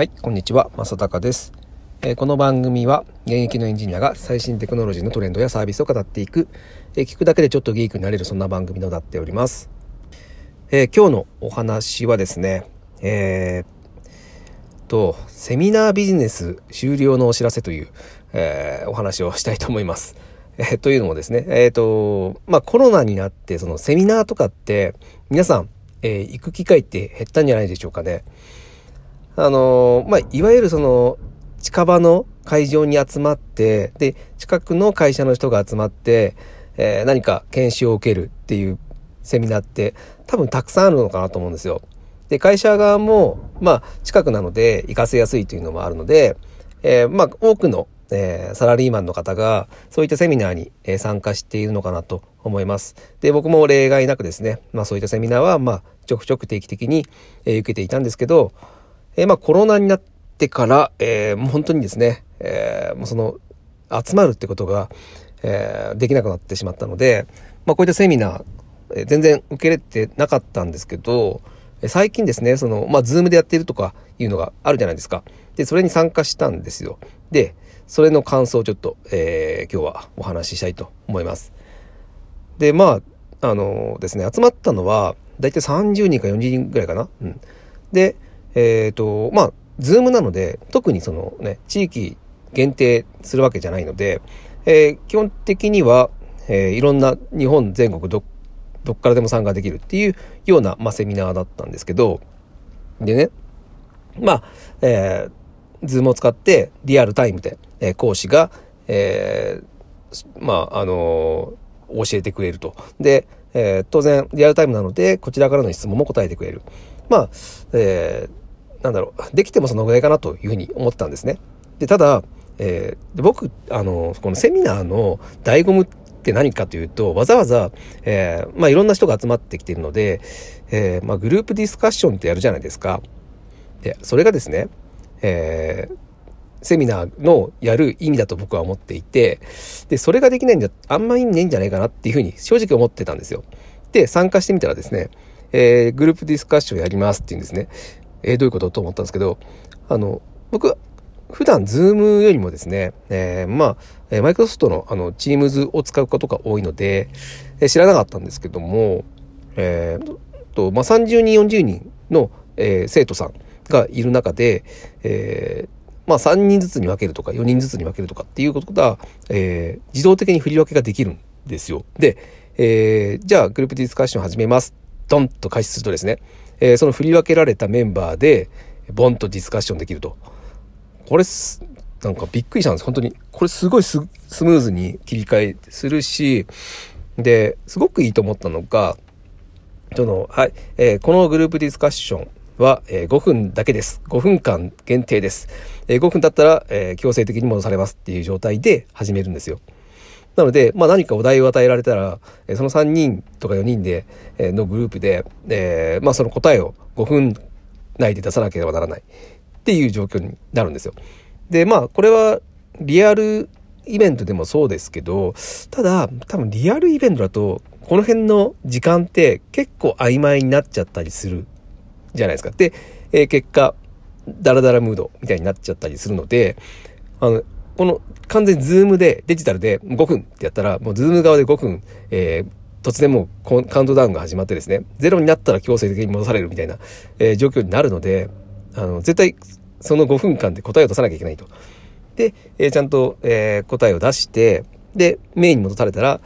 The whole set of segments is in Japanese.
はい、こんにちは、正隆です、えー、この番組は現役のエンジニアが最新テクノロジーのトレンドやサービスを語っていく、えー、聞くだけでちょっとギークになれるそんな番組となっております。えー、今日のお話はですね、えー、と、セミナービジネス終了のお知らせという、えお話をしたいと思います。えというのもですね、えっ、と、まあ、コロナになって、そのセミナーとかって、皆さん、え行く機会って減ったんじゃないでしょうかね。あのまあ、いわゆるその、近場の会場に集まって、で、近くの会社の人が集まって、えー、何か研修を受けるっていうセミナーって多分たくさんあるのかなと思うんですよ。で、会社側も、まあ、近くなので行かせやすいというのもあるので、えー、まあ、多くの、えー、サラリーマンの方が、そういったセミナーに、え参加しているのかなと思います。で、僕も例外なくですね、まあ、そういったセミナーは、まあ、ちょくちょく定期的に、え受けていたんですけど、えー、まあコロナになってから、えー、もう本当にですね、えー、もうその集まるってことが、えー、できなくなってしまったので、まあこういったセミナー、えー、全然受け入れてなかったんですけど、最近ですね、その、まあ、ズームでやってるとかいうのがあるじゃないですか。で、それに参加したんですよ。で、それの感想をちょっと、えー、今日はお話ししたいと思います。で、まあ、あのー、ですね、集まったのは、だいたい30人か40人ぐらいかな。うん。で、えっ、ー、と、まあ、ズームなので、特にそのね、地域限定するわけじゃないので、えー、基本的には、えー、いろんな日本全国ど、どっからでも参加できるっていうような、まあ、セミナーだったんですけど、でね、まあ、えー、ズームを使ってリアルタイムで、えー、講師が、えー、まあ、あのー、教えてくれると。で、えー、当然リアルタイムなので、こちらからの質問も答えてくれる。まあ、えー、なんだろう、できてもそのぐらいかなというふうに思ったんですね。で、ただ、えー、僕、あの、このセミナーの醍醐味って何かというと、わざわざ、えー、まあいろんな人が集まってきているので、えー、まあグループディスカッションってやるじゃないですか。で、それがですね、えー、セミナーのやる意味だと僕は思っていて、で、それができないんじゃ、あんま意味ないんじゃないかなっていうふうに正直思ってたんですよ。で、参加してみたらですね、えー、グループディスカッションやりますっていうんですね。えー、どういうことと思ったんですけど、あの、僕、普段、ズームよりもですね、えー、まあ、マイクロソフトの、あの、チームズを使うことが多いので、えー、知らなかったんですけども、えー、と、まあ、30人、40人の、えー、生徒さんがいる中で、えー、まあ、3人ずつに分けるとか、4人ずつに分けるとかっていうことが、えー、自動的に振り分けができるんですよ。で、えー、じゃあ、グループディスカッション始めます。ドンと開始するとですね、えー、その振り分けられたメンバーで、ボンとディスカッションできると。これす、なんかびっくりしたんです。本当に。これすごいスムーズに切り替えするし、で、すごくいいと思ったのが、その、はい、えー、このグループディスカッションは、えー、5分だけです。5分間限定です。えー、5分経ったら、え、強制的に戻されますっていう状態で始めるんですよ。なので、まあ何かお題を与えられたら、その3人とか4人で、のグループで、えー、まあその答えを5分内で出さなければならないっていう状況になるんですよ。で、まあこれはリアルイベントでもそうですけど、ただ多分リアルイベントだと、この辺の時間って結構曖昧になっちゃったりするじゃないですか。で、えー、結果、ダラダラムードみたいになっちゃったりするので、あの、この完全にズームでデジタルで5分ってやったら、もうズーム側で5分、えー、突然もうカウントダウンが始まってですね、ゼロになったら強制的に戻されるみたいな、えー、状況になるので、あの、絶対その5分間で答えを出さなきゃいけないと。で、えー、ちゃんと、えー、答えを出して、で、メインに戻されたら、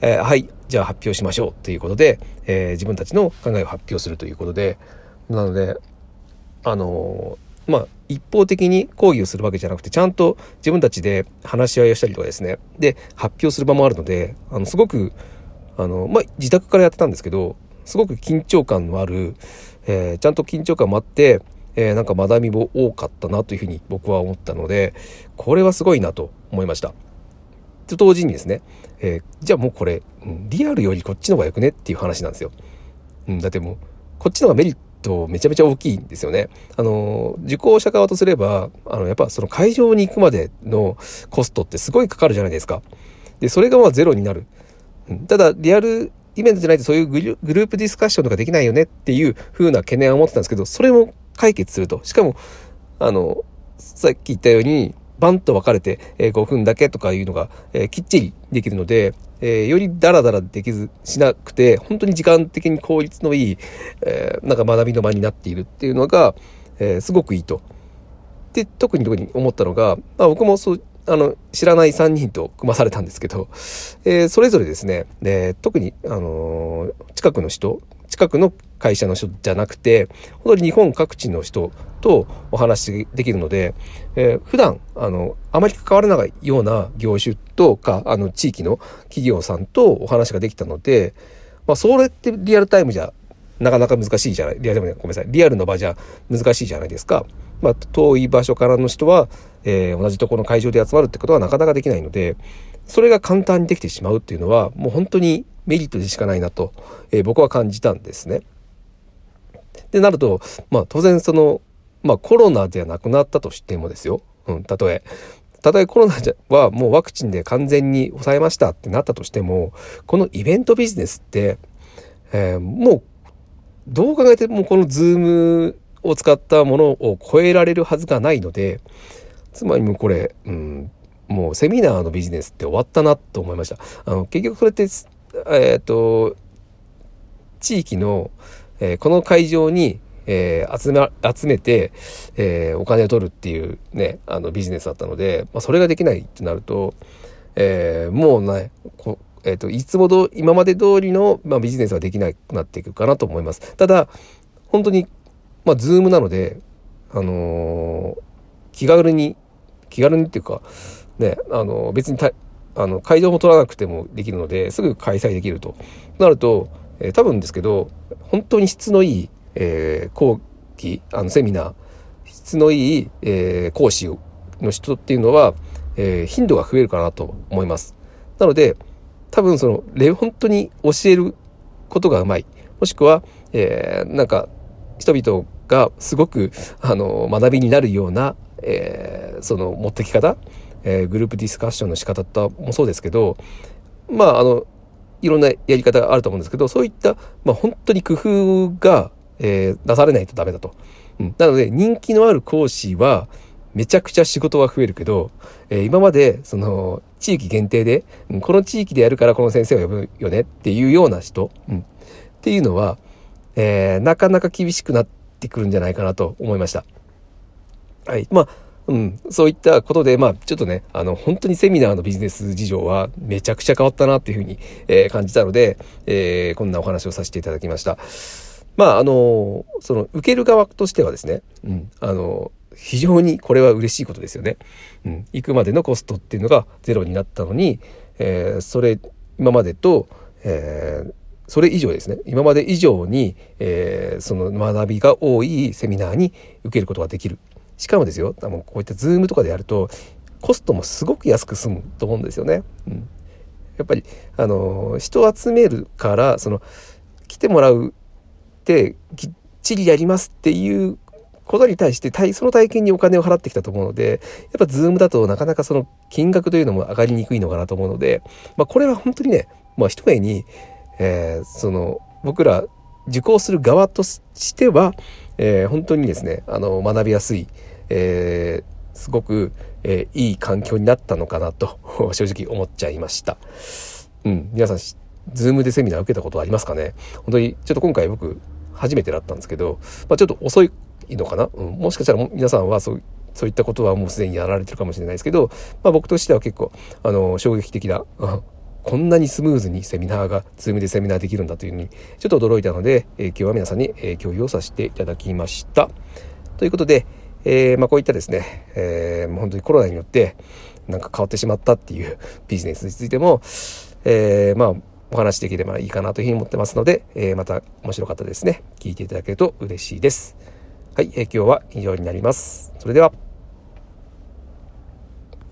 え、はい、じゃあ発表しましょうということで、え、自分たちの考えを発表するということで、なので、あのまあ、一方的に抗議をするわけじゃなくて、ちゃんと自分たちで話し合いをしたりとかですね、で、発表する場もあるので、あの、すごく、あの、まあ、自宅からやってたんですけど、すごく緊張感のある、えー、ちゃんと緊張感もあって、えー、なんか学びも多かったなというふうに僕は思ったので、これはすごいなと思いました。と同時にですね、えー、じゃあもうこれ、リアルよりこっちの方がよくねっていう話なんですよ。うん、だってもう、こっちの方がメリッとめちゃめちゃ大きいんですよね。あの、受講者側とすれば、あの、やっぱその会場に行くまでのコストってすごいかかるじゃないですか。で、それがまあゼロになる。ただ、リアルイベントじゃないとそういうグループディスカッションとかできないよねっていう風な懸念は持ってたんですけど、それも解決すると。しかも、あの、さっき言ったように、バンと分かれて、えー、5分だけとかいうのが、え、きっちりできるので、え、よりダラダラできず、しなくて、本当に時間的に効率のいい、えなんか学びの場になっているっていうのが、えすごくいいと。で、特に特に思ったのが、まあ、僕もそう、あの、知らない3人と組まされたんですけど、えそれぞれですね、で特に、あの近くの人、近くの会社の人じゃなくて、本当に日本各地の人とお話できるので、えー、普段、あの、あまり関わらないような業種とか、あの、地域の企業さんとお話ができたので、まあ、それってリアルタイムじゃ、なかなか難しいじゃない、リアルごめんなさい、リアルの場じゃ難しいじゃないですか。まあ、遠い場所からの人は、えー、同じところの会場で集まるってことはなかなかできないので、それが簡単にできてしまうっていうのは、もう本当にメリットでしかないなと、えー、僕は感じたんですね。でなると、まあ当然その、まあコロナではなくなったとしてもですよ。うん、たとえ。たとえコロナはもうワクチンで完全に抑えましたってなったとしても、このイベントビジネスって、えー、もう、どう考えてもこのズームを使ったものを超えられるはずがないので、つまりもうこれ、うん、もうセミナーのビジネスって終わったなと思いました。あの結局それって、えっ、ー、と、地域の、えー、この会場に、えー、集め、集めて、えー、お金を取るっていうね、あのビジネスだったので、まあ、それができないってなると、えー、もうね、こえっ、ー、と、いつもど、今まで通りの、まあ、ビジネスはできなくなっていくかなと思います。ただ、本当に、まあ、ズームなので、あのー、気軽に、気軽にっていうか、ね、あのー、別にた、あの、会場も取らなくてもできるので、すぐ開催できると。なると、え、多分ですけど、本当に質のいい、えー、講義、あの、セミナー、質のいい、え、講師の人っていうのは、え、頻度が増えるかなと思います。なので、多分その、本当に教えることがうまい。もしくは、えー、なんか、人々がすごく、あの、学びになるような、えー、その、持ってき方、えー、グループディスカッションの仕方ともそうですけど、まあ、あの、いろんなやり方があると思うんですけど、そういった、まあ、本当に工夫が、えー、出されないとダメだと。うん、なので、人気のある講師は、めちゃくちゃ仕事は増えるけど、えー、今まで、その、地域限定で、うん、この地域でやるからこの先生を呼ぶよねっていうような人、うん、っていうのは、えー、なかなか厳しくなってくるんじゃないかなと思いました。はい。まあ、うん、そういったことで、まあ、ちょっとね、あの、本当にセミナーのビジネス事情はめちゃくちゃ変わったなっていうふうに、えー、感じたので、えー、こんなお話をさせていただきました。まあ、あの、その、受ける側としてはですね、うん、あの、非常にこれは嬉しいことですよね。うん、行くまでのコストっていうのがゼロになったのに、えー、それ、今までと、えー、それ以上ですね。今まで以上に、えー、その学びが多いセミナーに受けることができる。しかもですよ、多分こういったズームとかでやると、コストもすごく安く済むと思うんですよね。うん、やっぱり、あの、人を集めるから、その、来てもらうってきっちりやりますっていうことに対して、その体験にお金を払ってきたと思うので、やっぱズームだとなかなかその金額というのも上がりにくいのかなと思うので、まあこれは本当にね、まあ一重に、えー、その、僕ら受講する側としては、えー、本当にですね、あの、学びやすい、えー、すごく、えー、いい環境になったのかなと 正直思っちゃいました。うん、皆さん、ズームでセミナー受けたことありますかね？本当に、ちょっと今回僕、初めてだったんですけど、まあ、ちょっと遅いいいのかな、うん、もしかしたら皆さんはそうそういったことはもうすでにやられてるかもしれないですけど、まあ、僕としては結構、あの、衝撃的な、こんなにスムーズにセミナーが、ズームでセミナーできるんだというふうに、ちょっと驚いたので、えー、今日は皆さんに、えー、共有をさせていただきました。ということで、えー、まあ、こういったですね、えー、本当にコロナによってなんか変わってしまったっていう ビジネスについても、えー、まあ、お話できればいいかなというふうに思ってますので、えー、また面白かったですね、聞いていただけると嬉しいです。はい、え、今日は以上になります。それでは。